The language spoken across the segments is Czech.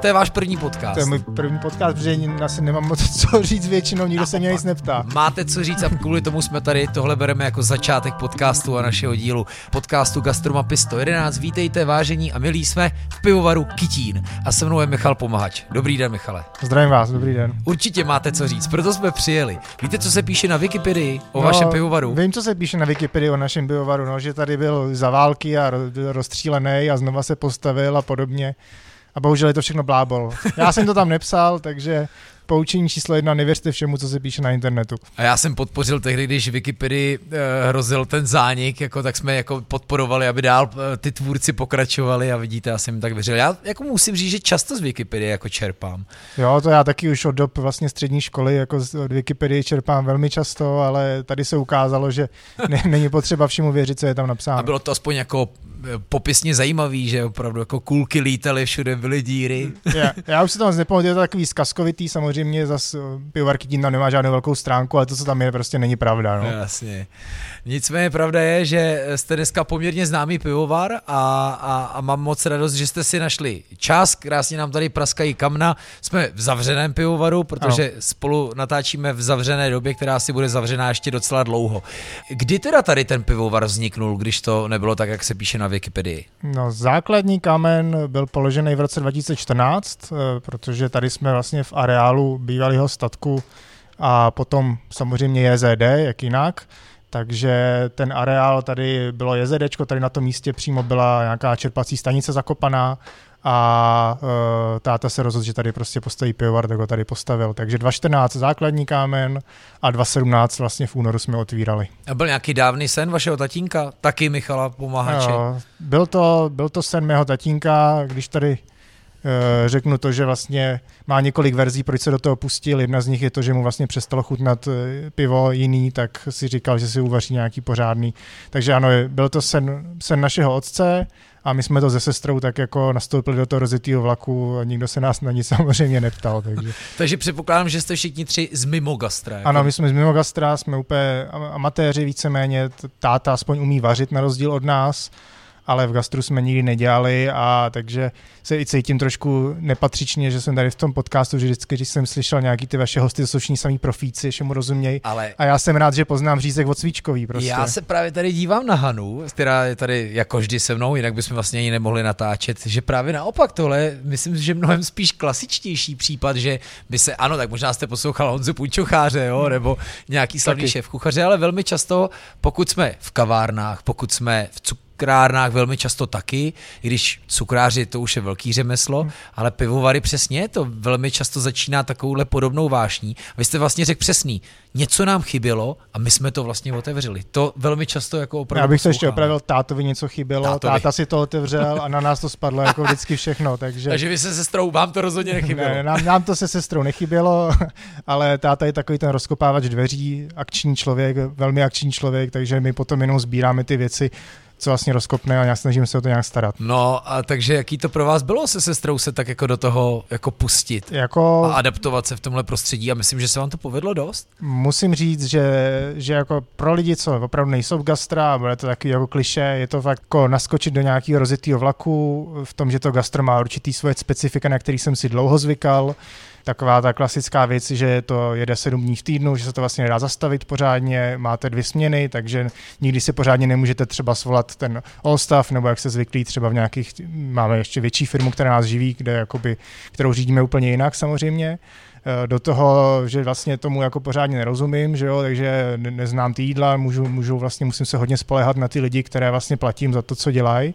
To je váš první podcast. To je můj první podcast, protože asi nemám moc co říct většinou, nikdo se mě nic neptá. Máte co říct a kvůli tomu jsme tady, tohle bereme jako začátek podcastu a našeho dílu podcastu Gastromapy 111. Vítejte, vážení a milí jsme v pivovaru Kytín a se mnou je Michal Pomahač. Dobrý den, Michale. Zdravím vás, dobrý den. Určitě máte co říct, proto jsme přijeli. Víte, co se píše na Wikipedii o no, vašem pivovaru? Vím, co se píše na Wikipedii o našem pivovaru, no, že tady byl za války a rozstřílený a znova se postavil a podobně. A bohužel je to všechno blábol. Já jsem to tam nepsal, takže poučení číslo jedna, nevěřte všemu, co se píše na internetu. A já jsem podpořil tehdy, když Wikipedii eh, hrozil ten zánik, jako, tak jsme jako podporovali, aby dál eh, ty tvůrci pokračovali a vidíte, já jsem jim tak věřil. Já jako musím říct, že často z Wikipedie jako čerpám. Jo, to já taky už od dob vlastně střední školy jako od Wikipedie čerpám velmi často, ale tady se ukázalo, že ne, není potřeba všemu věřit, co je tam napsáno. A bylo to aspoň jako popisně zajímavý, že opravdu jako kulky lítaly, všude byly díry. Já, já už si to moc nepamatuju, je to takový zkazkovitý, samozřejmě zase pivovarky tím tam nemá žádnou velkou stránku, ale to, co tam je, prostě není pravda. No. Jasně. Nicméně pravda je, že jste dneska poměrně známý pivovar a, a, a mám moc radost, že jste si našli čas, krásně nám tady praskají kamna. Jsme v zavřeném pivovaru, protože ano. spolu natáčíme v zavřené době, která si bude zavřená ještě docela dlouho. Kdy teda tady ten pivovar vzniknul, když to nebylo tak, jak se píše na Wikipedii? No, základní kamen byl položený v roce 2014, eh, protože tady jsme vlastně v areálu bývalého statku a potom samozřejmě JZD, jak jinak. Takže ten areál, tady bylo JZD, tady na tom místě přímo byla nějaká čerpací stanice zakopaná a uh, táta se rozhodl, že tady prostě postaví pivovar, tak ho tady postavil. Takže 2014 základní kámen a 2017 vlastně v únoru jsme otvírali. A byl nějaký dávný sen vašeho tatínka? Taky Michala Pomáhače? Jo, byl, to, byl to sen mého tatínka, když tady Eh, řeknu to, že vlastně má několik verzí, proč se do toho pustil. Jedna z nich je to, že mu vlastně přestalo chutnat eh, pivo jiný, tak si říkal, že si uvaří nějaký pořádný. Takže ano, byl to sen, sen našeho otce a my jsme to se sestrou tak jako nastoupili do toho rozitého vlaku a nikdo se nás na nic samozřejmě neptal. Takže, takže předpokládám, že jste všichni tři z mimo gastra. Jako... Ano, my jsme z mimo gastra, jsme úplně amatéři víceméně, táta aspoň umí vařit na rozdíl od nás ale v gastru jsme nikdy nedělali a takže se i cítím trošku nepatřičně, že jsem tady v tom podcastu, že vždycky, když jsem slyšel nějaký ty vaše hosty, to jsou všichni samý profíci, že mu rozumějí. Ale... A já jsem rád, že poznám řízek od svíčkový. Prostě. Já se právě tady dívám na Hanu, která je tady jako vždy se mnou, jinak bychom vlastně ani nemohli natáčet, že právě naopak tohle, myslím, že mnohem spíš klasičtější případ, že by se, ano, tak možná jste poslouchal Honzu Půjčocháře, jo, nebo nějaký slavný šéf kuchaře, ale velmi často, pokud jsme v kavárnách, pokud jsme v cuk cukrárnách velmi často taky, i když cukráři to už je velký řemeslo, hmm. ale pivovary přesně to velmi často začíná takovouhle podobnou vášní. Vy jste vlastně řekl přesný, něco nám chybělo a my jsme to vlastně otevřeli. To velmi často jako opravdu Já bych to ještě opravil, tátovi něco chybělo, tátovi. táta si to otevřel a na nás to spadlo jako vždycky všechno. Takže, takže vy se sestrou, vám to rozhodně nechybělo. Ne, nám, nám to se sestrou nechybělo, ale táta je takový ten rozkopávač dveří, akční člověk, velmi akční člověk, takže my potom jenom sbíráme ty věci, co vlastně rozkopne a já snažím se o to nějak starat. No a takže jaký to pro vás bylo se sestrou se tak jako do toho jako pustit jako... a adaptovat se v tomhle prostředí a myslím, že se vám to povedlo dost? Musím říct, že, že jako pro lidi, co opravdu nejsou v gastra, bude to taky jako kliše, je to fakt jako naskočit do nějakého rozitého vlaku v tom, že to gastro má určitý svoje specifika, na který jsem si dlouho zvykal, taková ta klasická věc, že to jede sedm dní v týdnu, že se to vlastně nedá zastavit pořádně, máte dvě směny, takže nikdy si pořádně nemůžete třeba svolat ten all staff, nebo jak se zvyklí třeba v nějakých, máme ještě větší firmu, která nás živí, kde jakoby, kterou řídíme úplně jinak samozřejmě eh, do toho, že vlastně tomu jako pořádně nerozumím, že jo, takže neznám ty jídla, můžu, můžu vlastně musím se hodně spolehat na ty lidi, které vlastně platím za to, co dělají.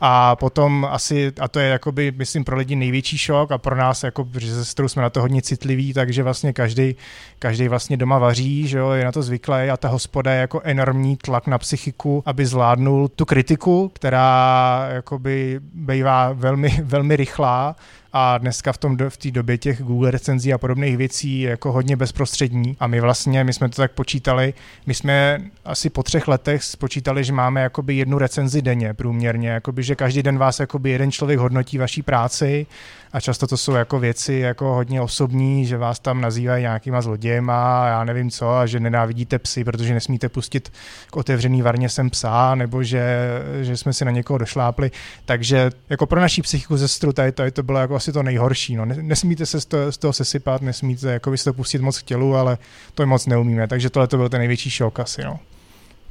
A potom asi, a to je jakoby, myslím, pro lidi největší šok a pro nás, jako, že se sestrou jsme na to hodně citliví, takže vlastně každý, každý vlastně doma vaří, že jo, je na to zvyklý a ta hospoda je jako enormní tlak na psychiku, aby zvládnul tu kritiku, která jakoby bývá velmi, velmi rychlá a dneska v, tom, v té době těch Google recenzí a podobných věcí jako hodně bezprostřední a my vlastně, my jsme to tak počítali, my jsme asi po třech letech spočítali, že máme jakoby jednu recenzi denně průměrně, jakoby, že každý den vás jakoby jeden člověk hodnotí vaší práci a často to jsou jako věci jako hodně osobní, že vás tam nazývají nějakýma a já nevím co a že nenávidíte psy, protože nesmíte pustit k otevřený varně sem psa, nebo že, že jsme si na někoho došlápli. Takže jako pro naší psychiku ze tady to, to bylo jako asi to nejhorší. No. Nesmíte se z toho, z toho sesypat, nesmíte jako si to pustit moc k tělu, ale to moc neumíme, takže tohle to byl ten největší šok asi. No.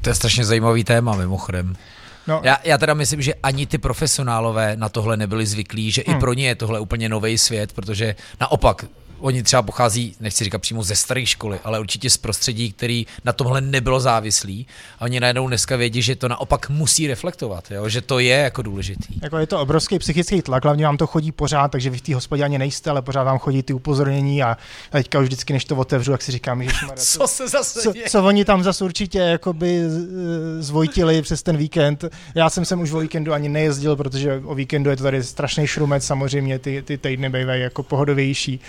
To je strašně zajímavý téma mimochodem. No. Já, já teda myslím, že ani ty profesionálové na tohle nebyli zvyklí, že hmm. i pro ně je tohle úplně nový svět, protože naopak oni třeba pochází, nechci říkat přímo ze staré školy, ale určitě z prostředí, který na tomhle nebylo závislý. A oni najednou dneska vědí, že to naopak musí reflektovat, jo? že to je jako důležitý. Jako je to obrovský psychický tlak, hlavně vám to chodí pořád, takže vy v té hospodě ani nejste, ale pořád vám chodí ty upozornění a teďka už vždycky, než to otevřu, jak si říkám, že co se zase co, co, oni tam zase určitě jakoby zvojtili přes ten víkend. Já jsem sem už o víkendu ani nejezdil, protože o víkendu je to tady strašný šrumec, samozřejmě ty, ty týdny bývají jako pohodovější.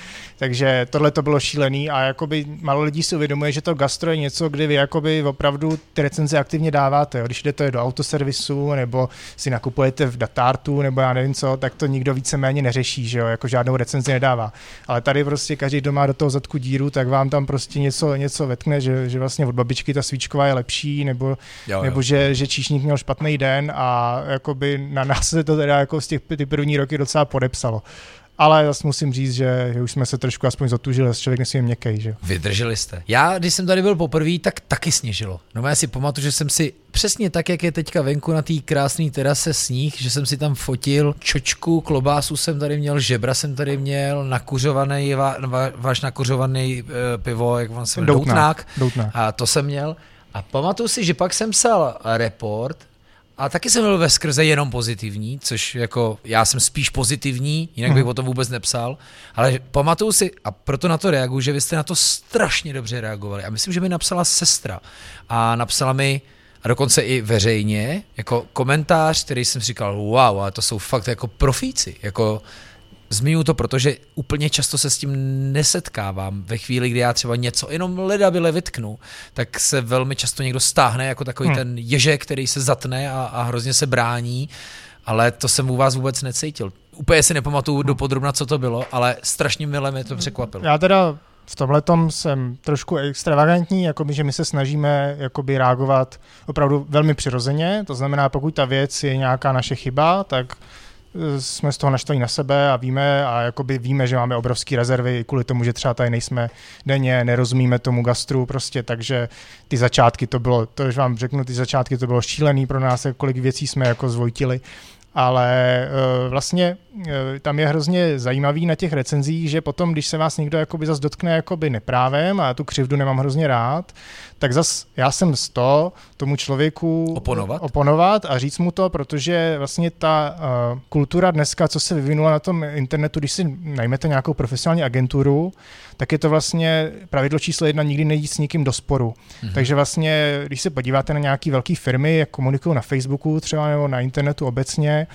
Takže tohle to bylo šílený a jakoby málo lidí si uvědomuje, že to gastro je něco, kdy vy jakoby opravdu ty recenze aktivně dáváte. Jo. Když jdete do autoservisu nebo si nakupujete v datártu nebo já nevím co, tak to nikdo víceméně neřeší, že jo, jako žádnou recenzi nedává. Ale tady prostě každý, kdo má do toho zadku díru, tak vám tam prostě něco, něco vetkne, že, že vlastně od babičky ta svíčková je lepší, nebo, jo, jo. nebo že, že číšník měl špatný den a jakoby na nás se to teda jako z těch ty první roky docela podepsalo ale zase musím říct, že už jsme se trošku aspoň zatužili, že člověk nesmí měkkej, že Vydrželi jste. Já, když jsem tady byl poprvé, tak taky sněžilo. No já si pamatuju, že jsem si přesně tak, jak je teďka venku na té krásné terase sníh, že jsem si tam fotil čočku, klobásu jsem tady měl, žebra jsem tady měl, nakuřovaný, va, va, váš nakuřovaný uh, pivo, jak vám se doutnák, doutnák. A to jsem měl. A pamatuju si, že pak jsem psal report a taky jsem byl ve skrze jenom pozitivní, což jako já jsem spíš pozitivní, jinak bych hmm. o tom vůbec nepsal, ale pamatuju si, a proto na to reaguju, že vy jste na to strašně dobře reagovali. A myslím, že mi napsala sestra a napsala mi, a dokonce i veřejně, jako komentář, který jsem říkal, wow, a to jsou fakt jako profíci, jako Zmiňuji to, protože úplně často se s tím nesetkávám. Ve chvíli, kdy já třeba něco jenom ledabile vytknu, tak se velmi často někdo stáhne jako takový hmm. ten ježek, který se zatne a, a hrozně se brání, ale to jsem u vás vůbec necítil. Úplně si nepamatuju hmm. dopodrobna, co to bylo, ale strašně milé mě to překvapilo. Já teda v tomhle jsem trošku extravagantní, jako my, že my se snažíme jakoby reagovat opravdu velmi přirozeně, to znamená, pokud ta věc je nějaká naše chyba, tak jsme z toho naštvaní na sebe a víme a jakoby víme, že máme obrovské rezervy kvůli tomu, že třeba tady nejsme denně, nerozumíme tomu gastru prostě, takže ty začátky to bylo, to, že vám řeknu, ty začátky to bylo šílený pro nás, kolik věcí jsme jako zvojtili. Ale uh, vlastně uh, tam je hrozně zajímavý na těch recenzích, že potom, když se vás někdo jakoby zas dotkne jakoby neprávem a já tu křivdu nemám hrozně rád, tak zas já jsem z to tomu člověku oponovat, oponovat a říct mu to, protože vlastně ta uh, kultura dneska, co se vyvinula na tom internetu, když si najmete nějakou profesionální agenturu, tak je to vlastně pravidlo číslo jedna, nikdy nejít s nikým do sporu. Mm-hmm. Takže vlastně, když se podíváte na nějaké velké firmy, jak komunikují na Facebooku třeba nebo na internetu obecně,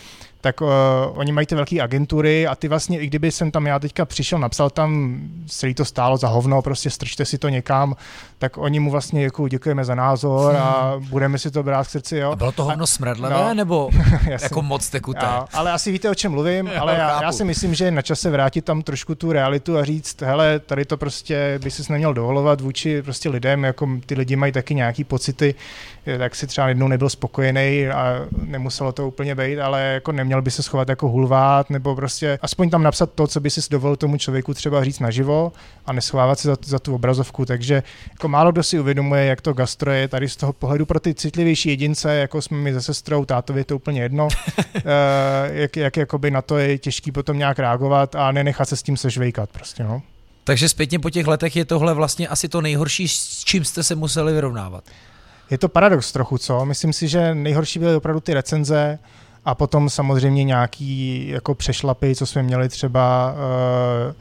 tak uh, oni mají ty velké agentury a ty vlastně, i kdyby jsem tam já teďka přišel, napsal tam, celý to stálo za hovno, prostě strčte si to někam, tak oni mu vlastně jako děkujeme za názor a hmm. budeme si to brát k srdci. Jo. A bylo to hovno smradlavé no, nebo jako moc tekuté? Jo, ale asi víte, o čem mluvím, jo, ale já, já, si myslím, že je na čase vrátit tam trošku tu realitu a říct, hele, tady to prostě by si neměl dovolovat vůči prostě lidem, jako ty lidi mají taky nějaký pocity, tak si třeba jednou nebyl spokojený a nemuselo to úplně být, ale jako neměl by se schovat jako hulvát, nebo prostě aspoň tam napsat to, co by si dovolil tomu člověku třeba říct naživo a neschovávat se za, za tu obrazovku. Takže jako málo kdo si uvědomuje, jak to gastro je tady z toho pohledu pro ty citlivější jedince, jako jsme my se sestrou, tátovi je to úplně jedno, uh, jak, jak jakoby na to je těžký potom nějak reagovat a nenechat se s tím sežvejkat prostě, no. Takže zpětně po těch letech je tohle vlastně asi to nejhorší, s čím jste se museli vyrovnávat. Je to paradox trochu, co? Myslím si, že nejhorší byly opravdu ty recenze a potom samozřejmě nějaký jako přešlapy, co jsme měli třeba uh,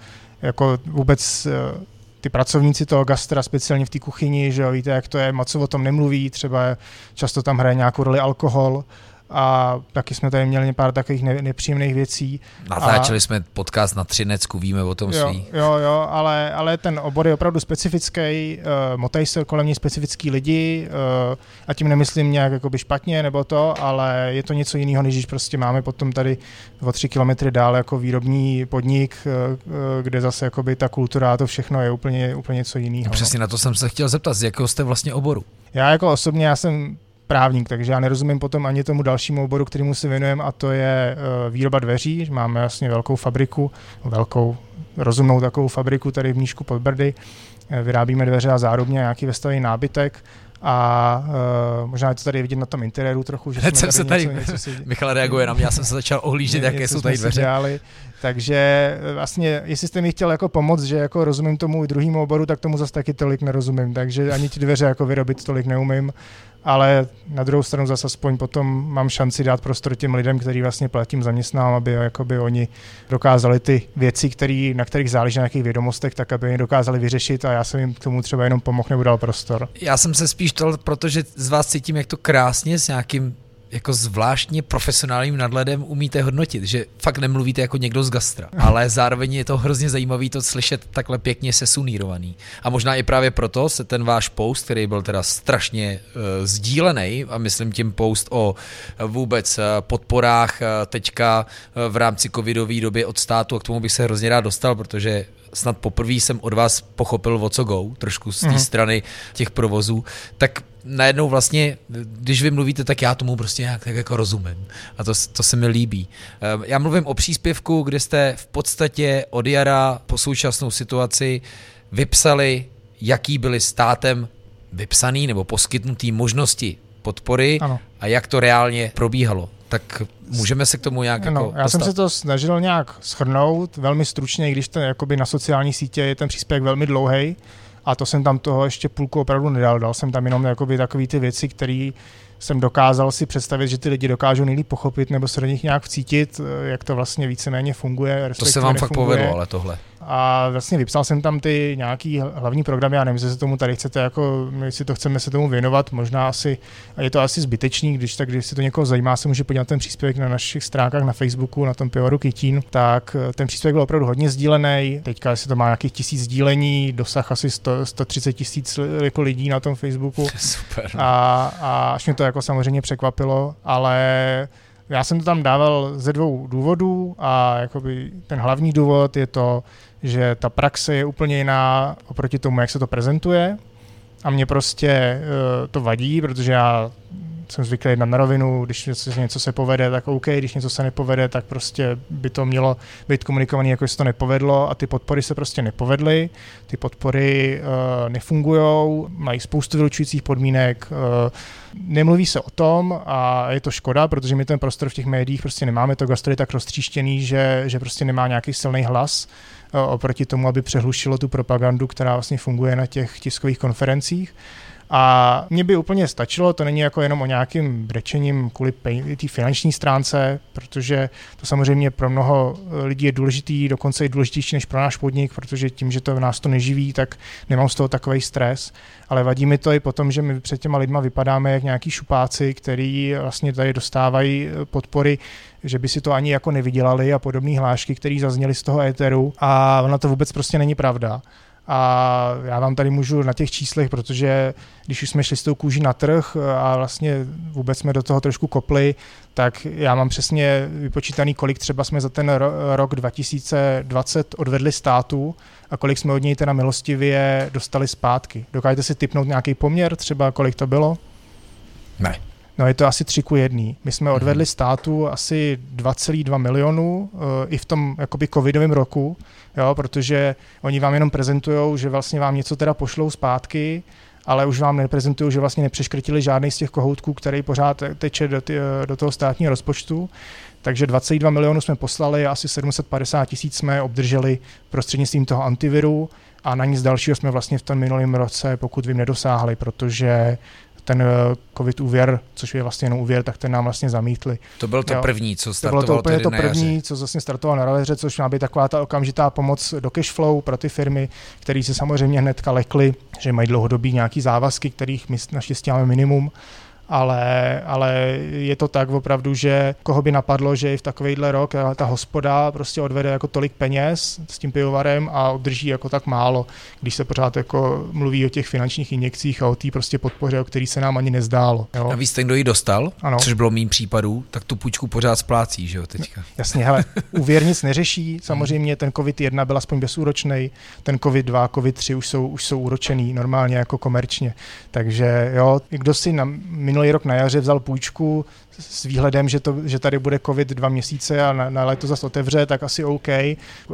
jako vůbec uh, ty pracovníci toho gastra, speciálně v té kuchyni, že jo, víte, jak to je, moc o tom nemluví, třeba často tam hraje nějakou roli alkohol, a taky jsme tady měli pár takových ne, nepříjemných věcí. Natáčeli a, jsme podcast na Třinecku, víme o tom jo, svý. Jo, jo, ale, ale ten obor je opravdu specifický, uh, motají se kolem něj specifický lidi uh, a tím nemyslím nějak jakoby špatně nebo to, ale je to něco jiného, než když prostě máme potom tady o tři kilometry dál jako výrobní podnik, uh, kde zase jakoby ta kultura a to všechno je úplně, úplně něco jiného. Přesně na to jsem se chtěl zeptat, z jakého jste vlastně oboru? Já jako osobně, já jsem právník, takže já nerozumím potom ani tomu dalšímu oboru, kterému se věnujeme, a to je uh, výroba dveří. Máme vlastně velkou fabriku, velkou rozumnou takovou fabriku tady v Nížku pod Brdy. Vyrábíme dveře a zárubně nějaký vestavý nábytek a uh, možná je to tady vidět na tom interiéru trochu, že Hned jsem se tady, něco, něco si... Michal reaguje na mě, já jsem se začal ohlížet, jaké jsou tady dveře. Dělali. Takže eh, vlastně, jestli jste mi chtěl jako pomoct, že jako rozumím tomu druhému oboru, tak tomu zase taky tolik nerozumím, takže ani ty dveře jako vyrobit tolik neumím ale na druhou stranu zase aspoň potom mám šanci dát prostor těm lidem, který vlastně platím, zaměstnám, aby jakoby oni dokázali ty věci, který, na kterých záleží na nějakých vědomostech, tak aby je dokázali vyřešit a já jsem jim k tomu třeba jenom pomohl nebo dal prostor. Já jsem se spíš to, protože z vás cítím, jak to krásně s nějakým jako zvláštně profesionálním nadhledem umíte hodnotit, že fakt nemluvíte jako někdo z gastra, ale zároveň je to hrozně zajímavý to slyšet takhle pěkně sesunírovaný. A možná i právě proto se ten váš post, který byl teda strašně uh, sdílený, a myslím tím post o vůbec uh, podporách uh, teďka uh, v rámci covidové doby od státu, a k tomu bych se hrozně rád dostal, protože snad poprvé jsem od vás pochopil, o co go, trošku z té mm. strany těch provozů, tak najednou vlastně, když vy mluvíte, tak já tomu prostě nějak tak jako rozumím. A to, to se mi líbí. Ehm, já mluvím o příspěvku, kde jste v podstatě od jara po současnou situaci vypsali, jaký byly státem vypsaný nebo poskytnutý možnosti podpory ano. a jak to reálně probíhalo. Tak můžeme se k tomu nějak no, jako Já dostat. jsem se to snažil nějak schrnout velmi stručně, když ten, jakoby na sociální sítě je ten příspěvek velmi dlouhý, a to jsem tam toho ještě půlku opravdu nedal. Dal jsem tam jenom takový ty věci, které jsem dokázal si představit, že ty lidi dokážou nejlíp pochopit nebo se do nich nějak vcítit, jak to vlastně víceméně funguje. To se vám nefunguje. fakt povedlo, ale tohle. A vlastně vypsal jsem tam ty nějaký hlavní programy, já nevím, jestli se tomu tady chcete, jako my si to chceme se tomu věnovat, možná asi, a je to asi zbytečný, když tak, když se to někoho zajímá, se může podívat ten příspěvek na našich stránkách na Facebooku, na tom pivoru Kytín, tak eh, ten příspěvek byl opravdu hodně sdílený, teďka jestli to má nějakých tisíc sdílení, dosah asi 100, 130 tisíc jako lidí na tom Facebooku. Super. A, a až mě to jako samozřejmě překvapilo, ale já jsem to tam dával ze dvou důvodů a jakoby ten hlavní důvod je to, že ta praxe je úplně jiná oproti tomu, jak se to prezentuje. A mě prostě uh, to vadí, protože já jsem zvyklý na rovinu, když něco, něco se povede, tak OK, když něco se nepovede, tak prostě by to mělo být komunikované, jako se to nepovedlo a ty podpory se prostě nepovedly, ty podpory uh, nefungují, mají spoustu vylučujících podmínek, uh, nemluví se o tom a je to škoda, protože my ten prostor v těch médiích prostě nemáme, to gastro je tak roztříštěný, že, že prostě nemá nějaký silný hlas uh, oproti tomu, aby přehlušilo tu propagandu, která vlastně funguje na těch tiskových konferencích. A mně by úplně stačilo, to není jako jenom o nějakým brečením kvůli té finanční stránce, protože to samozřejmě pro mnoho eh, lidí je důležitý, dokonce i důležitější než pro náš podnik, protože tím, že to nás to neživí, tak nemám z toho takový stres. Ale vadí mi to i potom, že my před těma lidma vypadáme jak nějaký šupáci, který vlastně tady dostávají eh, podpory že by si to ani jako nevydělali a podobné hlášky, které zazněly z toho éteru a ona to vůbec prostě není pravda. A já vám tady můžu na těch číslech, protože když už jsme šli s tou kůží na trh a vlastně vůbec jsme do toho trošku kopli, tak já mám přesně vypočítaný, kolik třeba jsme za ten rok 2020 odvedli státu a kolik jsme od něj teda milostivě dostali zpátky. Dokážete si typnout nějaký poměr třeba, kolik to bylo? Ne. No je to asi 3 ku 1. My jsme odvedli mhm. státu asi 2,2 milionů uh, i v tom jakoby covidovém roku, jo, protože oni vám jenom prezentují, že vlastně vám něco teda pošlou zpátky, ale už vám neprezentují, že vlastně nepřeškrtili žádný z těch kohoutků, který pořád teče do, ty, do toho státního rozpočtu. Takže 22 milionů jsme poslali a asi 750 tisíc jsme obdrželi prostřednictvím toho antiviru a na nic dalšího jsme vlastně v tom minulém roce, pokud vím, nedosáhli, protože ten eh, covid úvěr, což je vlastně jenom úvěr, tak ten nám vlastně zamítli. To bylo to jo. první, co startovalo To bylo to úplně to první, co vlastně startovalo na Raleře, což má být taková ta okamžitá pomoc do cashflow pro ty firmy, které se samozřejmě hnedka lekly, že mají dlouhodobý nějaký závazky, kterých my naštěstí máme minimum ale, ale je to tak opravdu, že koho by napadlo, že i v takovýhle rok ta hospoda prostě odvede jako tolik peněz s tím pivovarem a obdrží jako tak málo, když se pořád jako mluví o těch finančních injekcích a o té prostě podpoře, o který se nám ani nezdálo. Jo. A víc ten, kdo ji dostal, ano. což bylo mým případů, tak tu půjčku pořád splácí, že jo, teďka. Jasně, hele, úvěr nic neřeší, samozřejmě ten COVID-1 byl aspoň bezúročný, ten COVID-2, COVID-3 už jsou, už jsou úročený normálně jako komerčně, takže jo, kdo si na minulý minulý rok na jaře vzal půjčku s výhledem, že, to, že tady bude covid dva měsíce a na, na léto zase otevře, tak asi OK,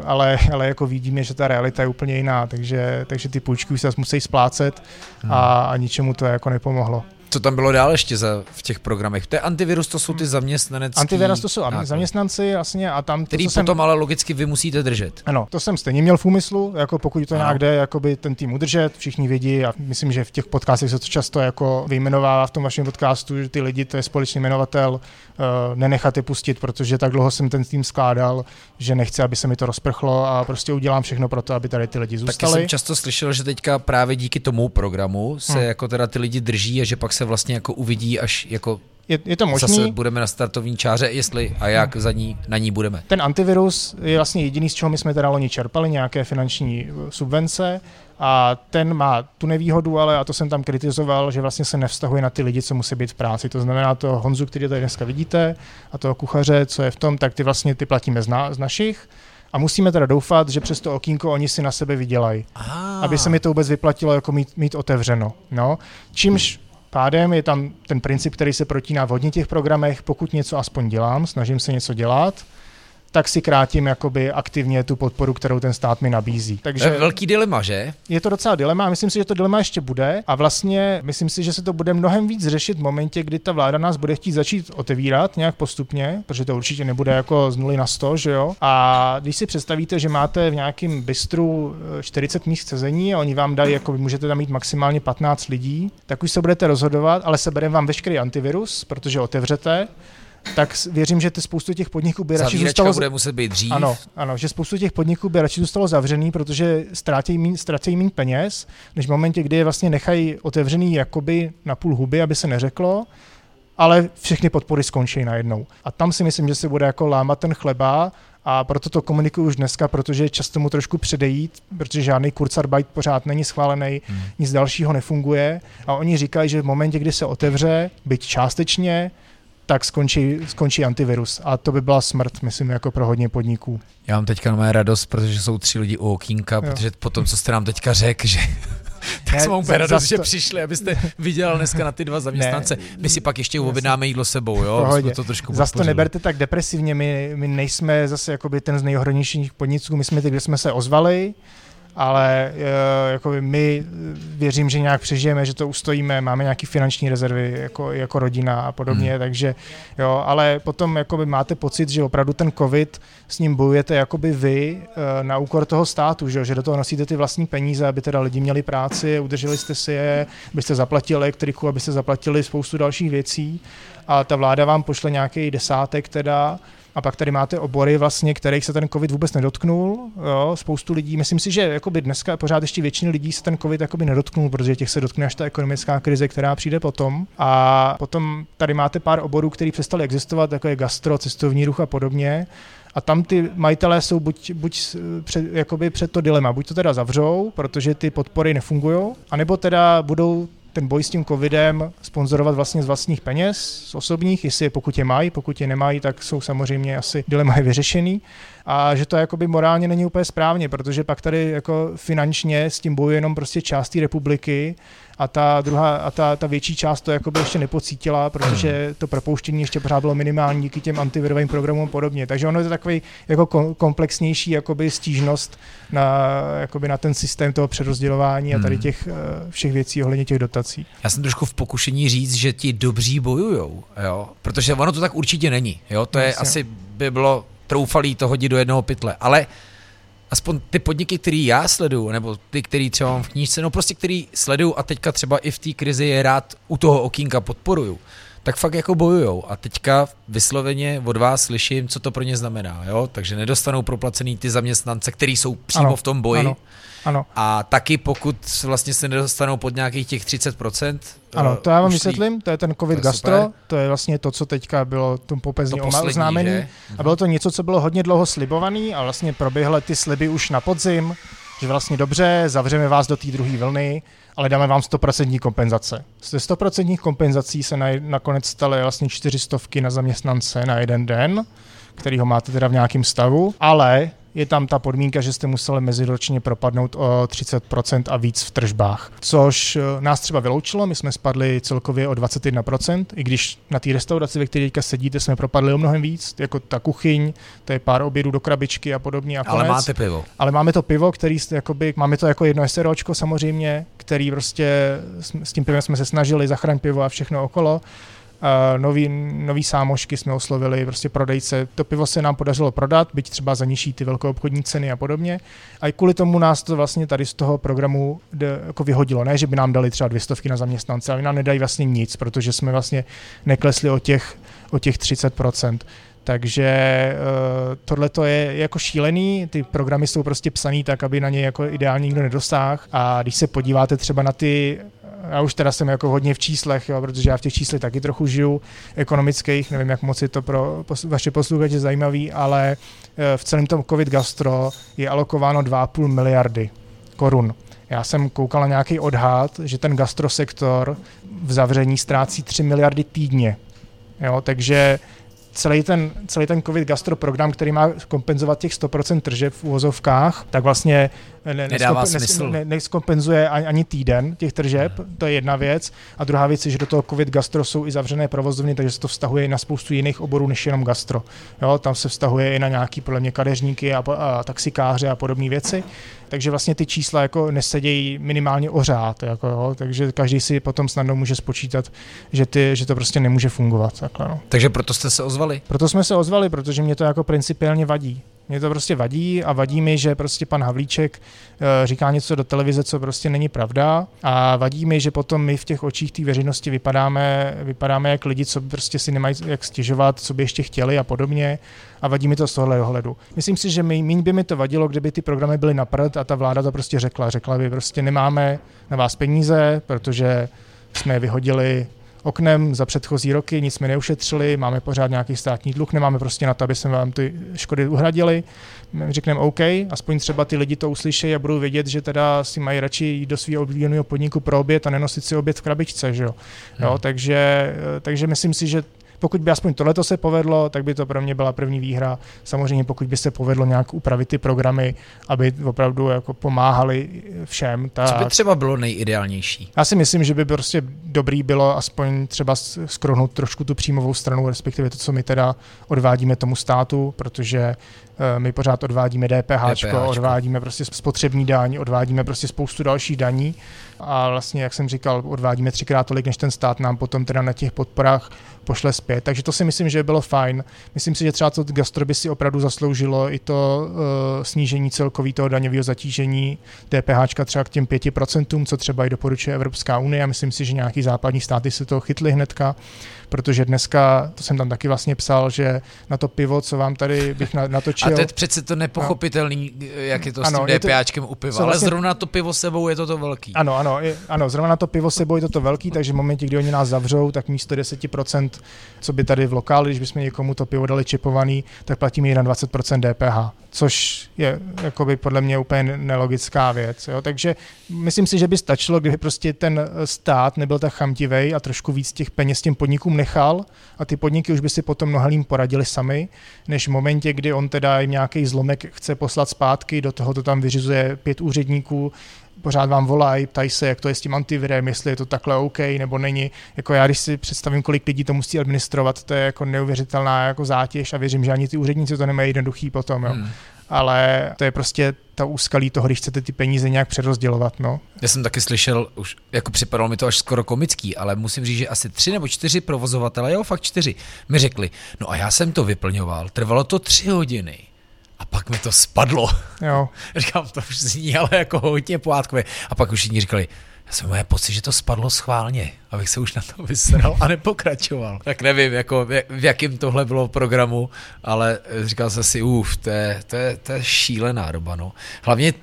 ale, ale jako vidíme, že ta realita je úplně jiná, takže, takže ty půjčky už se musí splácet a, a ničemu to jako nepomohlo. Co tam bylo dál ještě za, v těch programech? To je antivirus, to jsou ty zaměstnanecké. Antivirus to jsou náklady. zaměstnanci vlastně a tam... To, Který potom jsem, ale logicky vy musíte držet. Ano, to jsem stejně měl v úmyslu, jako pokud to ano. nějak jde, jakoby ten tým udržet, všichni vědí a myslím, že v těch podcastech se to často jako vyjmenovává v tom vašem podcastu, že ty lidi, to je společný jmenovatel, uh, nenechat je pustit, protože tak dlouho jsem ten tým skládal, že nechci, aby se mi to rozprchlo a prostě udělám všechno pro to, aby tady ty lidi zůstali. Taky jsem často slyšel, že teďka právě díky tomu programu se hmm. jako teda ty lidi drží a že pak se vlastně jako uvidí, až jako je, je to možný. Zase budeme na startovní čáře, jestli a jak za ní, na ní budeme. Ten antivirus je vlastně jediný, z čeho my jsme teda loni čerpali, nějaké finanční uh, subvence a ten má tu nevýhodu, ale a to jsem tam kritizoval, že vlastně se nevztahuje na ty lidi, co musí být v práci. To znamená to Honzu, který tady dneska vidíte, a toho kuchaře, co je v tom, tak ty vlastně ty platíme z, na, z našich. A musíme teda doufat, že přes to okýnko oni si na sebe vydělají. Aby se mi to vůbec vyplatilo jako mít, mít otevřeno. No. Čímž pádem je tam ten princip, který se protíná v hodně těch programech, pokud něco aspoň dělám, snažím se něco dělat, tak si krátím jakoby aktivně tu podporu, kterou ten stát mi nabízí. Takže to je velký dilema, že? Je to docela dilema a myslím si, že to dilema ještě bude a vlastně myslím si, že se to bude mnohem víc řešit v momentě, kdy ta vláda nás bude chtít začít otevírat nějak postupně, protože to určitě nebude jako z nuly na 100, že jo? A když si představíte, že máte v nějakém bistru 40 eh, míst sezení a oni vám dají, jako můžete tam mít maximálně 15 lidí, tak už se budete rozhodovat, ale sebereme vám veškerý antivirus, protože otevřete tak věřím, že ty spoustu těch podniků by radši zůstalo... bude muset být dřív. Ano, ano, že spoustu těch podniků by radši zůstalo zavřený, protože ztrácejí méně ztrácejí peněz, než v momentě, kdy je vlastně nechají otevřený jakoby na půl huby, aby se neřeklo, ale všechny podpory skončí najednou. A tam si myslím, že se bude jako lámat ten chleba a proto to komunikuju už dneska, protože často mu trošku předejít, protože žádný Kurzarbeit pořád není schválený, hmm. nic dalšího nefunguje a oni říkají, že v momentě, kdy se otevře, byť částečně, tak skončí, skončí antivirus. A to by byla smrt, myslím, jako pro hodně podniků. Já mám teďka na mé radost, protože jsou tři lidi u okýnka, jo. protože po tom, co jste nám teďka řekl, že tak ne, jsem úplně radost, to... že přišli, abyste viděl dneska na ty dva zaměstnance. Ne, My si pak ještě objednáme jídlo sebou, jo? Jsme to trošku Zase to neberte tak depresivně, my, my nejsme zase jakoby ten z nejhronějších podniků, my jsme ty, kde jsme se ozvali, ale jako my věřím, že nějak přežijeme, že to ustojíme, máme nějaké finanční rezervy jako, jako rodina a podobně, hmm. takže jo, ale potom jakoby máte pocit, že opravdu ten covid s ním bojujete jakoby vy uh, na úkor toho státu, že, že do toho nosíte ty vlastní peníze, aby teda lidi měli práci, udrželi jste si je, abyste zaplatili elektriku, abyste zaplatili spoustu dalších věcí a ta vláda vám pošle nějaký desátek teda a pak tady máte obory, vlastně, kterých se ten COVID vůbec nedotknul. Jo, spoustu lidí, myslím si, že jakoby dneska pořád ještě většina lidí se ten COVID jakoby nedotknul, protože těch se dotkne až ta ekonomická krize, která přijde potom. A potom tady máte pár oborů, které přestaly existovat, jako je gastro, cestovní ruch a podobně. A tam ty majitelé jsou buď, buď před, jakoby před to dilema, buď to teda zavřou, protože ty podpory nefungují, anebo teda budou ten boj s tím covidem sponzorovat vlastně z vlastních peněz, z osobních, jestli je pokud je mají, pokud je nemají, tak jsou samozřejmě asi dilema je vyřešený. A že to jakoby morálně není úplně správně, protože pak tady jako finančně s tím bojuje jenom prostě část republiky a ta druhá a ta, ta větší část to jakoby ještě nepocítila, protože to propouštění ještě pořád bylo minimální díky těm antivirovým programům a podobně. Takže ono je to takový jako komplexnější jakoby stížnost na, jakoby na ten systém toho přerozdělování a tady hmm. těch eh, všech věcí ohledně těch dotací. Já jsem trošku v pokušení říct, že ti dobří bojujou, jo? protože ono to tak určitě není. Jo? To je Myslím. asi by bylo troufalý to hodit do jednoho pytle. Ale aspoň ty podniky, které já sleduju, nebo ty, který třeba mám v knížce, no prostě který sleduju a teďka třeba i v té krizi je rád u toho okýnka podporuju, tak fakt jako bojujou. A teďka vysloveně od vás slyším, co to pro ně znamená. Jo? Takže nedostanou proplacený ty zaměstnance, který jsou přímo ano, v tom boji. Ano. Ano. A taky pokud vlastně se nedostanou pod nějakých těch 30%. Ano, to já vám vysvětlím, to je ten COVID to gastro, super. to je vlastně to, co teďka bylo tom popezně oznámení. A bylo to něco, co bylo hodně dlouho slibovaný a vlastně proběhly ty sliby už na podzim, že vlastně dobře, zavřeme vás do té druhé vlny, ale dáme vám 100% kompenzace. Z 100% kompenzací se na, nakonec staly vlastně 400 na zaměstnance na jeden den, který ho máte teda v nějakém stavu, ale je tam ta podmínka, že jste museli meziročně propadnout o 30% a víc v tržbách, což eh, nás třeba vyloučilo, my jsme spadli celkově o 21%, i když na té restauraci, ve které teďka sedíte, jsme propadli o mnohem víc, jako ta kuchyň, to je pár obědů do krabičky a podobně. A konec. Ale máte pivo. Ale máme to pivo, který jakoby, máme to jako jedno SROčko samozřejmě, který prostě s tím pivem jsme se snažili zachránit pivo a všechno okolo. Nový, nový sámošky jsme oslovili, prostě prodejce. To pivo se nám podařilo prodat, byť třeba za nižší ty velké obchodní ceny a podobně. A i kvůli tomu nás to vlastně tady z toho programu de, jako vyhodilo. Ne, že by nám dali třeba dvě stovky na zaměstnance, ale nám nedají vlastně nic, protože jsme vlastně neklesli o těch, o těch 30%. Takže uh, tohle to je jako šílený, ty programy jsou prostě psaný tak, aby na ně jako ideálně nikdo nedosáhl a když se podíváte třeba na ty já už teda jsem jako hodně v číslech, jo, protože já v těch číslech taky trochu žiju ekonomických, nevím, jak moc je to pro vaše posluchače zajímavý, ale eh, v celém tom COVID gastro je alokováno 2,5 miliardy korun. Já jsem koukal na nějaký odhad, že ten gastrosektor v zavření ztrácí 3 miliardy týdně. Jo, takže celý ten, celý ten COVID gastro program, který má kompenzovat těch 100% tržeb v uvozovkách, tak vlastně ne, Nedává smysl. Ne, neskompenzuje ani, ani týden těch tržeb, to je jedna věc. A druhá věc je, že do toho COVID gastro jsou i zavřené provozovny, takže se to vztahuje i na spoustu jiných oborů než jenom gastro. Jo, tam se vztahuje i na nějaký podle mě kadeřníky a, a taxikáře a podobné věci. Takže vlastně ty čísla jako nesedějí minimálně ořád, jako jo, takže každý si potom snadno může spočítat, že, ty, že to prostě nemůže fungovat. Takhle, no. Takže proto jste se ozvali? Proto jsme se ozvali, protože mě to jako principiálně vadí. Mě to prostě vadí a vadí mi, že prostě pan Havlíček eh, říká něco do televize, co prostě není pravda a vadí mi, že potom my v těch očích té veřejnosti vypadáme, vypadáme jak lidi, co prostě si nemají jak stěžovat, co by ještě chtěli a podobně a vadí mi to z tohohle ohledu. Myslím si, že méně by mi to vadilo, kdyby ty programy byly naprd a ta vláda to prostě řekla. Řekla by prostě nemáme na vás peníze, protože jsme je vyhodili oknem za předchozí roky, nic jsme neušetřili, máme pořád nějaký státní dluh, nemáme prostě na to, aby jsme vám ty škody uhradili. Řekneme OK, aspoň třeba ty lidi to uslyšejí a budou vědět, že teda si mají radši jít do svého oblíbeného podniku pro oběd a nenosit si oběd v krabičce, že jo. jo hmm. takže, takže myslím si, že pokud by aspoň tohleto se povedlo, tak by to pro mě byla první výhra. Samozřejmě pokud by se povedlo nějak upravit ty programy, aby opravdu jako pomáhali všem. Tak... Co by třeba bylo nejideálnější? Já si myslím, že by prostě dobrý bylo aspoň třeba skrohnout trošku tu příjmovou stranu, respektive to, co my teda odvádíme tomu státu, protože eh, my pořád odvádíme DPH, DPH odvádíme prostě spotřební daň, odvádíme prostě spoustu dalších daní a vlastně, jak jsem říkal, odvádíme třikrát tolik, než ten stát nám potom teda na těch podporách pošle zpět. Takže to si myslím, že bylo fajn. Myslím si, že třeba to gastro by si opravdu zasloužilo i to uh, snížení celkového toho daňového zatížení DPH třeba k těm 5%, co třeba i doporučuje Evropská unie. Myslím si, že nějaký západní státy se toho chytly hnedka protože dneska, to jsem tam taky vlastně psal, že na to pivo, co vám tady bych natočil. A to je přece to nepochopitelný, no. jak je to ano, s tím DPAčkem u piva, ale vlastně, zrovna to pivo sebou je to to velký. Ano, ano, je, ano, zrovna na to pivo sebou je to to velký, takže v momentě, kdy oni nás zavřou, tak místo 10%, co by tady v lokáli, když bychom někomu to pivo dali čipovaný, tak platíme 21% DPH, což je jakoby podle mě úplně nelogická věc. Jo? Takže myslím si, že by stačilo, kdyby prostě ten stát nebyl tak chamtivý a trošku víc těch peněz těm podnikům nechal a ty podniky už by si potom mnohalým poradili sami, než v momentě, kdy on teda jim nějaký zlomek chce poslat zpátky, do toho to tam vyřizuje pět úředníků, pořád vám volají, ptají se, jak to je s tím antivirem, jestli je to takhle OK nebo není. Jako já, když si představím, kolik lidí to musí administrovat, to je jako neuvěřitelná jako zátěž a věřím, že ani ty úředníci to nemají jednoduchý potom. Jo. Hmm ale to je prostě ta úskalí toho, když chcete ty peníze nějak přerozdělovat. No. Já jsem taky slyšel, už jako připadalo mi to až skoro komický, ale musím říct, že asi tři nebo čtyři provozovatele, jo, fakt čtyři, mi řekli, no a já jsem to vyplňoval, trvalo to tři hodiny. A pak mi to spadlo. Jo. Říkám, to už zní ale jako hodně pohádkové. A pak už všichni říkali, já jsem měl pocit, že to spadlo schválně, abych se už na to vysral a nepokračoval. Tak nevím, jako v jakém tohle bylo programu, ale říkal jsem si, uf, to je, to je, to je šílená doba, no. Hlavně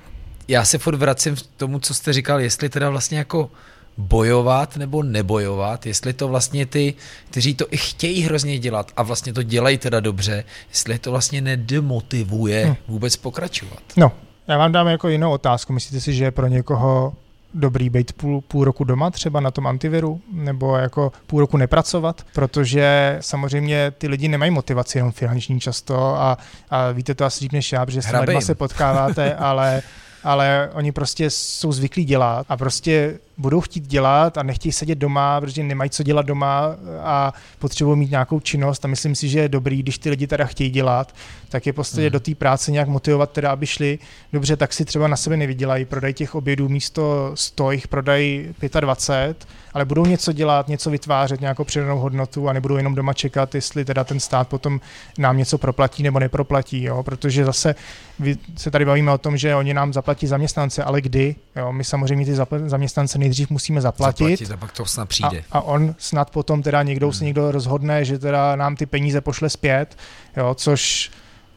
já se furt vracím k tomu, co jste říkal, jestli teda vlastně jako bojovat nebo nebojovat, jestli to vlastně ty, kteří to i chtějí hrozně dělat a vlastně to dělají teda dobře, jestli to vlastně nedemotivuje hm. vůbec pokračovat. No, já vám dám jako jinou otázku. Myslíte si, že je pro někoho dobrý být půl, půl roku doma třeba na tom antiviru, nebo jako půl roku nepracovat, protože samozřejmě ty lidi nemají motivaci jenom finanční často a, a víte to asi líp než já, protože s se potkáváte, ale ale oni prostě jsou zvyklí dělat a prostě budou chtít dělat a nechtějí sedět doma, protože nemají co dělat doma a potřebují mít nějakou činnost a myslím si, že je dobrý, když ty lidi teda chtějí dělat, tak je prostě hmm. do té práce nějak motivovat teda, aby šli. Dobře, tak si třeba na sebe nevydělají, prodají těch obědů místo 100, jich prodají 25, ale budou něco dělat, něco vytvářet, nějakou přidanou hodnotu a nebudou jenom doma čekat, jestli teda ten stát potom nám něco proplatí nebo neproplatí, jo? protože zase vy se tady bavíme o tom, že oni nám zaplatí zaměstnance, ale kdy? Jo? My samozřejmě ty zaměstnance nejdřív musíme zaplatit. Zaplatit, a pak to snad přijde. A, a on snad potom teda někdo hmm. se někdo rozhodne, že teda nám ty peníze pošle zpět, jo? což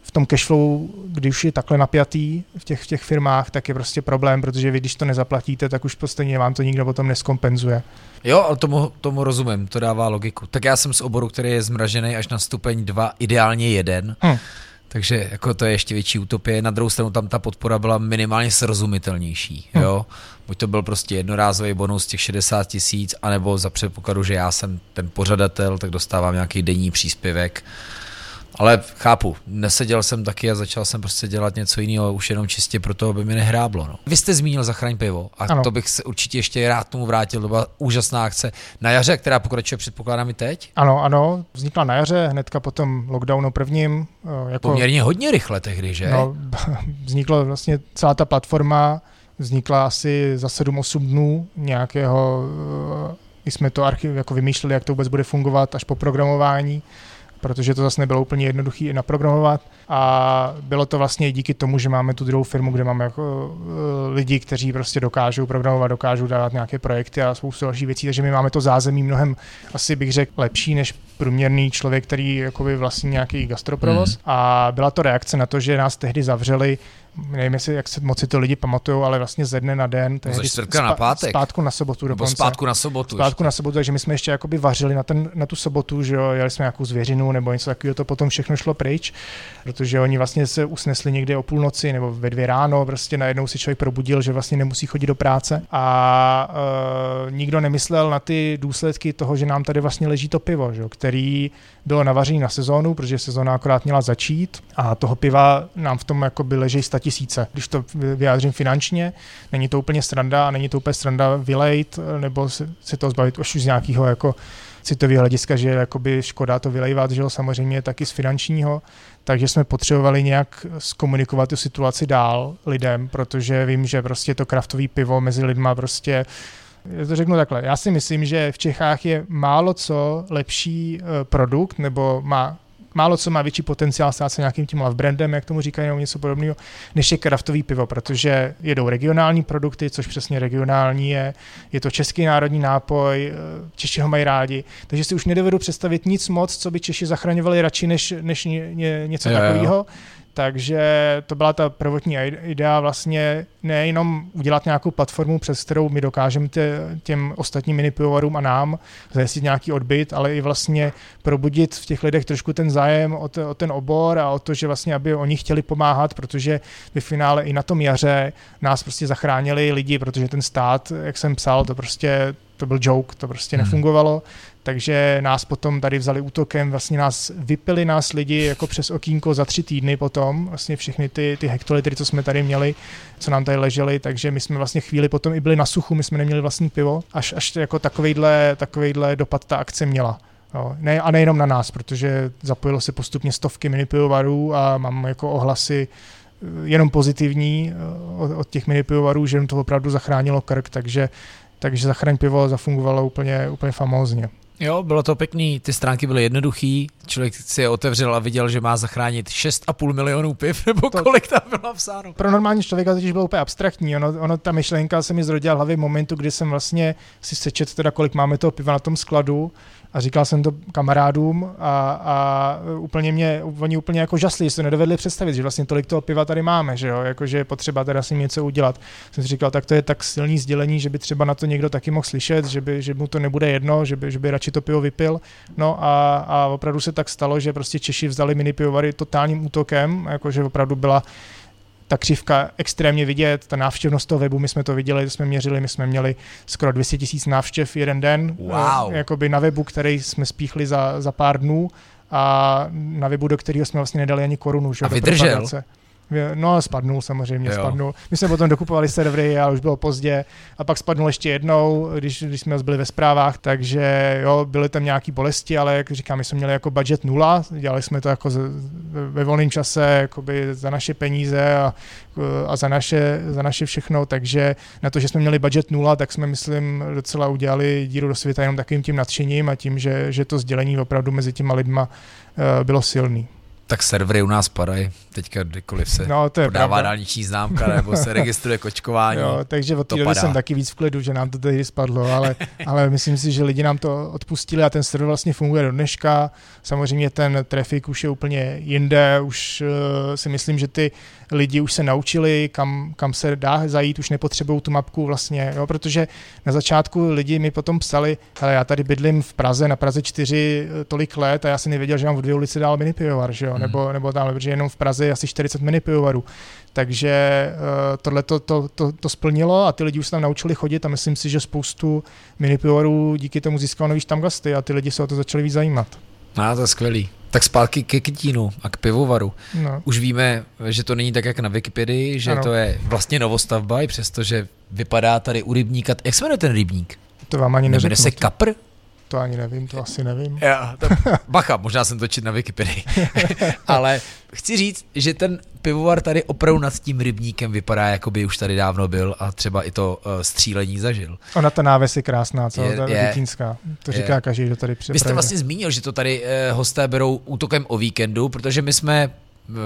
v tom cashflow, když už je takhle napjatý v těch, v těch firmách, tak je prostě problém, protože vy, když to nezaplatíte, tak už prostě vám to nikdo potom neskompenzuje. Jo, ale tomu, tomu rozumím, to dává logiku. Tak já jsem z oboru, který je zmražený až na stupeň 2, ideálně jeden. Hmm. Takže jako to je ještě větší utopie. Na druhou stranu tam ta podpora byla minimálně srozumitelnější. Hmm. Jo? Buď to byl prostě jednorázový bonus těch 60 tisíc, anebo za předpokladu, že já jsem ten pořadatel, tak dostávám nějaký denní příspěvek. Ale chápu, neseděl jsem taky a začal jsem prostě dělat něco jiného, už jenom čistě proto, aby mi nehráblo. No. Vy jste zmínil Zachraň pivo a ano. to bych se určitě ještě rád tomu vrátil. To byla úžasná akce na jaře, která pokračuje předpokládám i teď. Ano, ano, vznikla na jaře, hnedka po tom lockdownu prvním. Eh, jako, Poměrně hodně rychle tehdy, že? No, vznikla vlastně celá ta platforma, vznikla asi za 7-8 dnů nějakého, my eh, jsme to archiv jako vymýšleli, jak to vůbec bude fungovat až po programování protože to zase nebylo úplně jednoduché i naprogramovat. A bylo to vlastně díky tomu, že máme tu druhou firmu, kde máme jako eh, lidi, kteří prostě dokážou programovat, dokážou dávat nějaké projekty a spoustu dalších věcí, takže my máme to zázemí mnohem, asi bych řekl, lepší než průměrný člověk, který jakoby vlastní nějaký gastroprovoz. Hmm. A byla to reakce na to, že nás tehdy zavřeli nevím, jestli, jak se moc si to lidi pamatují, ale vlastně ze dne na den. Tehdy ze na pátek. Zpátku na sobotu dokonce. zpátku na sobotu. Zpátku ještě. na sobotu, takže my jsme ještě jakoby vařili na, ten, na tu sobotu, že jo, jeli jsme nějakou zvěřinu nebo něco takového, to potom všechno šlo pryč, protože oni vlastně se usnesli někde o půlnoci nebo ve dvě ráno, prostě najednou si člověk probudil, že vlastně nemusí chodit do práce a uh, nikdo nemyslel na ty důsledky toho, že nám tady vlastně leží to pivo, že jo, který bylo navařený na sezónu, protože sezóna akorát měla začít a toho piva nám v tom jakoby leží tisíce. Když to vyjádřím finančně, není to úplně stranda a není to úplně stranda vylejt nebo si to zbavit už z nějakého jako citového hlediska, že jakoby škoda to vylejvat, že jo, samozřejmě taky z finančního, takže jsme potřebovali nějak zkomunikovat tu situaci dál lidem, protože vím, že prostě to kraftový pivo mezi lidma prostě já to řeknu takhle, já si myslím, že v Čechách je málo co lepší eh, produkt, nebo má málo co má větší potenciál stát se nějakým tím love brandem, jak tomu říkají, nebo něco podobného, než je kraftový pivo, protože jedou regionální produkty, což přesně regionální je, je to český národní nápoj, eh, Češi ho mají rádi, takže si už nedovedu představit nic moc, co by Češi zachraňovali radši než, než ně, ně, něco takového. Takže to byla ta prvotní idea vlastně nejenom udělat nějakou platformu, přes kterou my dokážeme tě, těm ostatním minipivovarům a nám zajistit nějaký odbyt, ale i vlastně probudit v těch lidech trošku ten zájem o, te, o ten obor a o to, že vlastně, aby oni chtěli pomáhat, protože ve finále i na tom jaře nás prostě zachránili lidi, protože ten stát, jak jsem psal, to prostě to byl joke, to prostě hmm. nefungovalo, takže nás potom tady vzali útokem, vlastně nás vypili nás lidi jako přes okýnko za tři týdny potom, vlastně všechny ty, ty hektolitry, co jsme tady měli, co nám tady ležely, takže my jsme vlastně chvíli potom i byli na suchu, my jsme neměli vlastní pivo, až, až jako takovejhle, takovejhle dopad ta akce měla. Jo, ne, a nejenom na nás, protože zapojilo se postupně stovky minipivovarů a mám jako ohlasy eh, jenom pozitivní eh, od, od těch minipivovarů, že jim to opravdu zachránilo krk, takže, takže Zachraň pivo zafungovalo úplně, úplně famózně. Jo, bylo to pěkný, ty stránky byly jednoduchý, člověk si je otevřel a viděl, že má zachránit 6,5 milionů piv, nebo to, kolik tam bylo psáno. Pro normální člověka totiž bylo úplně abstraktní, ono, ono, ta myšlenka se mi zrodila hlavě v momentu, kdy jsem vlastně si sečet teda, kolik máme toho piva na tom skladu a říkal jsem to kamarádům a, a úplně mě, oni úplně jako žasli, si to nedovedli představit, že vlastně tolik toho piva tady máme, že jo, jakože je potřeba teda si něco udělat. Jsem si říkal, tak to je tak silný sdělení, že by třeba na to někdo taky mohl slyšet, že, by, že mu to nebude jedno, že by, že by radši to pivo vypil. No a, a opravdu se tak stalo, že prostě Češi vzali mini pivovary totálním útokem, jakože opravdu byla ta křivka extrémně vidět, ta návštěvnost toho webu, my jsme to viděli, jsme měřili, my jsme měli skoro 200 tisíc návštěv jeden den, wow. jakoby na webu, který jsme spíchli za, za pár dnů a na webu, do kterého jsme vlastně nedali ani korunu. Že, a vydržel? No, spadnul samozřejmě, jo. spadnul. My jsme potom dokupovali servery a už bylo pozdě. A pak spadnul ještě jednou, když, když jsme byli ve zprávách, takže jo, byly tam nějaké bolesti, ale jak říkám, my jsme měli jako budget nula, dělali jsme to jako ve volném čase, jakoby za naše peníze a, a za, naše, za naše všechno, takže na to, že jsme měli budget nula, tak jsme, myslím, docela udělali díru do světa jenom takovým tím nadšením a tím, že, že to sdělení opravdu mezi těma lidma uh, bylo silný. Tak servery u nás padají, teďka kdykoliv se no, to je podává pravda. dálniční známka nebo se registruje kočkování. Jo, takže od té doby jsem taky víc v klidu, že nám to tady spadlo, ale, ale myslím si, že lidi nám to odpustili a ten server vlastně funguje do dneška. Samozřejmě ten trafik už je úplně jinde, už uh, si myslím, že ty lidi už se naučili, kam, kam se dá zajít, už nepotřebují tu mapku vlastně, jo, protože na začátku lidi mi potom psali, ale já tady bydlím v Praze, na Praze 4 eh, tolik let a já jsem nevěděl, že mám v dvě ulici dál mini pivovar, že jo, hmm. nebo, nebo tam, protože jenom v Praze je asi 40 mini pivovarů. Takže uh, tohle to, to, to, to, splnilo a ty lidi už se tam naučili chodit a myslím si, že spoustu mini pivovarů díky tomu získalo nový štamgasty a ty lidi se o to začali víc zajímat. No, to je skvělý. Tak zpátky ke kytínu a k pivovaru. No. Už víme, že to není tak, jak na Wikipedii, že ano. to je vlastně novostavba, i přesto, že vypadá tady u rybníka. Jak se jmenuje ten rybník? To vám ani neřeknu. se Kapr? To ani nevím, to asi nevím. Já, to, bacha, možná jsem to čit na Wikipedii. Ale chci říct, že ten pivovar tady opravdu nad tím rybníkem vypadá, jako by už tady dávno byl a třeba i to uh, střílení zažil. Ona ta náves je krásná, co? Je, ta je. To je. říká každý, kdo tady přijde. Vy jste vlastně zmínil, že to tady uh, hosté berou útokem o víkendu, protože my jsme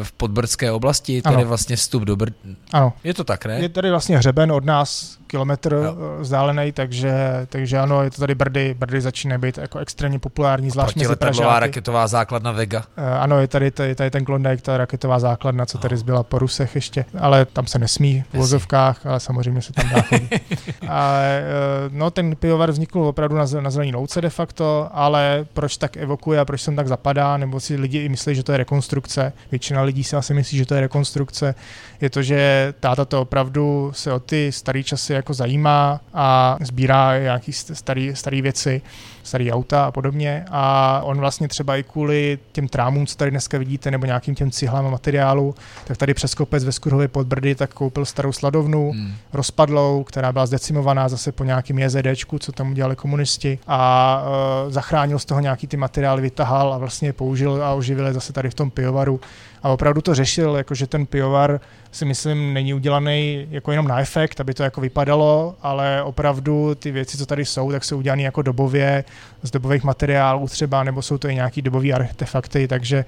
v podbrdské oblasti, tady ano. vlastně vstup do Brd... Ano. Je to tak, ne? Je tady vlastně hřeben od nás kilometr no. vzdálený, takže, takže ano, je to tady Brdy, Brdy začíná být jako extrémně populární, zvlášť mezi Pražáky. raketová základna Vega. Uh, ano, je tady, je tady ten Klondike, ta raketová základna, co tady zbyla po Rusech ještě, ale tam se nesmí v vozovkách, ale samozřejmě se tam dá chodit. ale uh, no, ten pivovar vznikl opravdu na, na zelený louce de facto, ale proč tak evokuje a proč sem tak zapadá, nebo si lidi i myslí, že to je rekonstrukce. Většina lidí si asi myslí, že to je rekonstrukce. Je to, že táta to opravdu se o ty staré časy jako zajímá a sbírá nějaký starý, starý věci, starý auta a podobně. A on vlastně třeba i kvůli těm trámům, co tady dneska vidíte, nebo nějakým těm cihlám a materiálu, tak tady přes kopec ve Skurhově podbrdy tak koupil starou sladovnu, hmm. rozpadlou, která byla zdecimovaná zase po nějakým JZDčku, co tam udělali komunisti. A uh, zachránil z toho nějaký ty materiály, vytahal a vlastně použil a oživil je zase tady v tom pivovaru a opravdu to řešil, jakože ten pivovar si myslím není udělaný jako jenom na efekt, aby to jako vypadalo, ale opravdu ty věci, co tady jsou, tak jsou udělané jako dobově, z dobových materiálů třeba, nebo jsou to i nějaký dobové artefakty, takže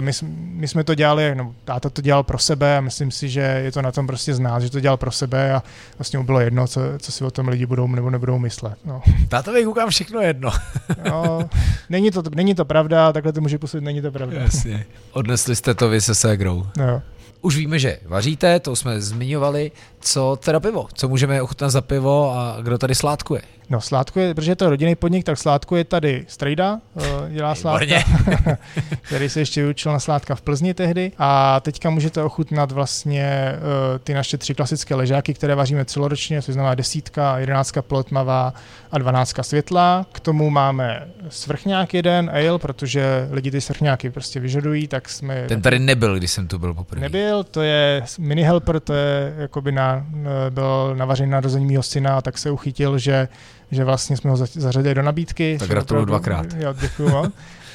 my, my jsme to dělali, no, táta to dělal pro sebe a myslím si, že je to na tom prostě z nás, že to dělal pro sebe a vlastně mu bylo jedno, co, co si o tom lidi budou nebo nebudou myslet. No. Tátovi koukám všechno jedno. no, není, to, není to pravda, takhle to může působit, není to pravda. Jasně. Odnesli jste to vy se ségrou. No. Už víme, že vaříte, to jsme zmiňovali. Co teda pivo? Co můžeme ochutnat za pivo a kdo tady sládkuje? No sládkuje, protože to je rodinný podnik, tak sládkuje tady Strejda, eh, dělá sládka, který se ještě vyučil na sládka v Plzni tehdy. A teďka můžete ochutnat vlastně eh, ty naše tři klasické ležáky, které vaříme celoročně, což znamená desítka, jedenáctka plotmavá a dvanáctka světla. K tomu máme svrchňák jeden, ale, protože lidi ty svrchňáky prostě vyžadují, tak jsme... Ten tady nebyl, když jsem tu byl poprvé. Nebyl, to je mini helper, to je jakoby na, byl navařený narození mého syna, tak se uchytil, že že vlastně jsme ho zařadili do nabídky. Tak gratuluju dvakrát. Jo, děkuju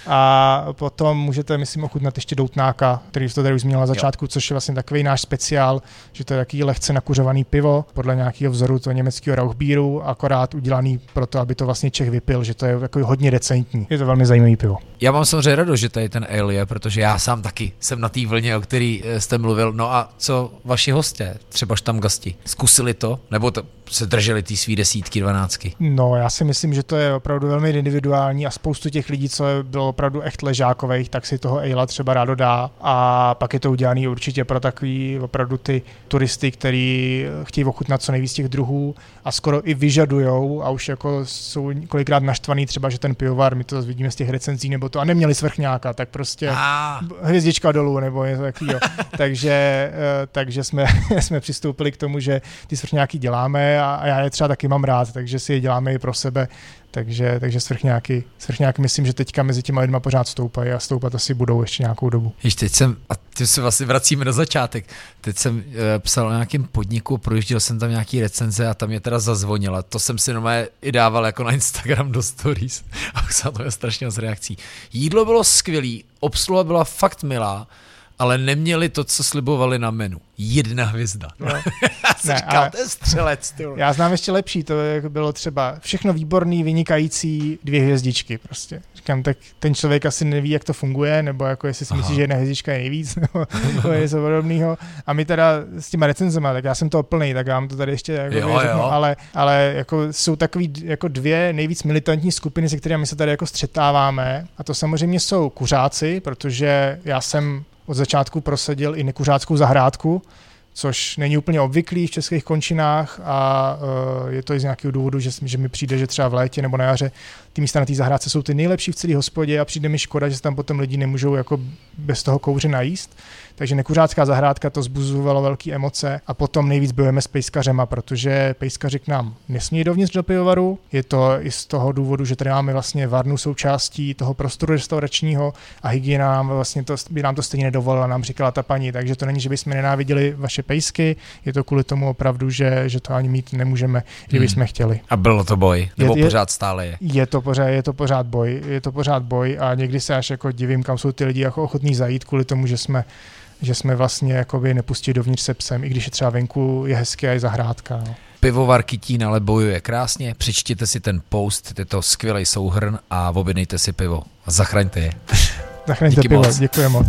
A potom můžete, myslím, ochutnat ještě doutnáka, který to tady už zmínil na začátku, jo. což je vlastně takový náš speciál, že to je takový lehce nakuřovaný pivo podle nějakého vzoru toho německého Rauchbíru, akorát udělaný pro to, aby to vlastně Čech vypil, že to je jako hodně decentní. Je to velmi zajímavý pivo. Já mám samozřejmě radost, že tady ten ale je, protože já sám taky jsem na té vlně, o který eh, jste mluvil. No a co vaši hosté, třeba tam gasti, zkusili to? Nebo to, se drželi ty svý desítky, dvanáctky? No, já si myslím, že to je opravdu velmi individuální a spoustu těch lidí, co bylo opravdu echt ležákových, tak si toho Eila třeba rádo dá a pak je to udělané určitě pro takový opravdu ty turisty, kteří chtějí ochutnat co nejvíc těch druhů a skoro i vyžadujou a už jako jsou kolikrát naštvaný třeba, že ten pivovar, my to vidíme z těch recenzí nebo to a neměli svrchňáka, tak prostě a. hvězdička dolů nebo něco takového. takže, eh, takže jsme, jsme přistoupili k tomu, že ty svrchňáky děláme a, a já je třeba taky mám rád, takže si je děláme i pro sebe. Takže, takže svrchňáky, svrchňáky myslím, že teďka mezi těma lidma pořád stoupají a stoupat asi budou ještě nějakou dobu. Ještě teď jsem, a teď se vlastně vracíme do začátek, teď jsem uh, psal o nějakém podniku, projížděl jsem tam nějaký recenze a tam je teda zazvonila. To jsem si normálně i dával jako na Instagram do stories a už to je strašně z reakcí. Jídlo bylo skvělý, obsluha byla fakt milá, ale neměli to, co slibovali na menu. Jedna hvězda. No. já jsem ne, říkal, to je střelec. Ty já znám ještě lepší, to bylo třeba všechno výborný, vynikající, dvě hvězdičky prostě. Říkám, tak ten člověk asi neví, jak to funguje, nebo jako jestli si myslí, že jedna hvězdička je nejvíc, nebo, nebo něco podobného. A my teda s těma recenzema, tak já jsem to plný, tak já vám to tady ještě jako jo, řeknu, jo. ale, ale jako jsou takový jako dvě nejvíc militantní skupiny, se kterými se tady jako střetáváme. A to samozřejmě jsou kuřáci, protože já jsem od začátku prosadil i nekuřáckou zahrádku, což není úplně obvyklý v českých končinách a uh, je to i z nějakého důvodu, že, že mi přijde, že třeba v létě nebo na jaře ty místa na té zahrádce jsou ty nejlepší v celé hospodě a přijde mi škoda, že se tam potom lidi nemůžou jako bez toho kouře najíst. Takže nekuřácká zahrádka to zbuzovalo velké emoce a potom nejvíc bojujeme s pejskařema, protože pejskaři k nám nesmí dovnitř do pivovaru. Je to i z toho důvodu, že tady máme vlastně varnu součástí toho prostoru restauračního a hygiena nám vlastně to, by nám to stejně nedovolila, nám říkala ta paní. Takže to není, že bychom nenáviděli vaše pejsky, je to kvůli tomu opravdu, že, že to ani mít nemůžeme, kdybychom hmm. chtěli. A bylo to boj? Nebo je, pořád stále je? Je to pořád, je to pořád boj, je to pořád boj a někdy se až jako divím, kam jsou ty lidi jako ochotní zajít kvůli tomu, že jsme že jsme vlastně jakoby nepustili dovnitř se psem, i když je třeba venku je hezké a je zahrádka. No. Pivovar Kytín ale bojuje krásně, přečtěte si ten post, je to skvělý souhrn a objednejte si pivo. Zachraňte je. Zachraňte Díky pivo, moc. děkuji moc.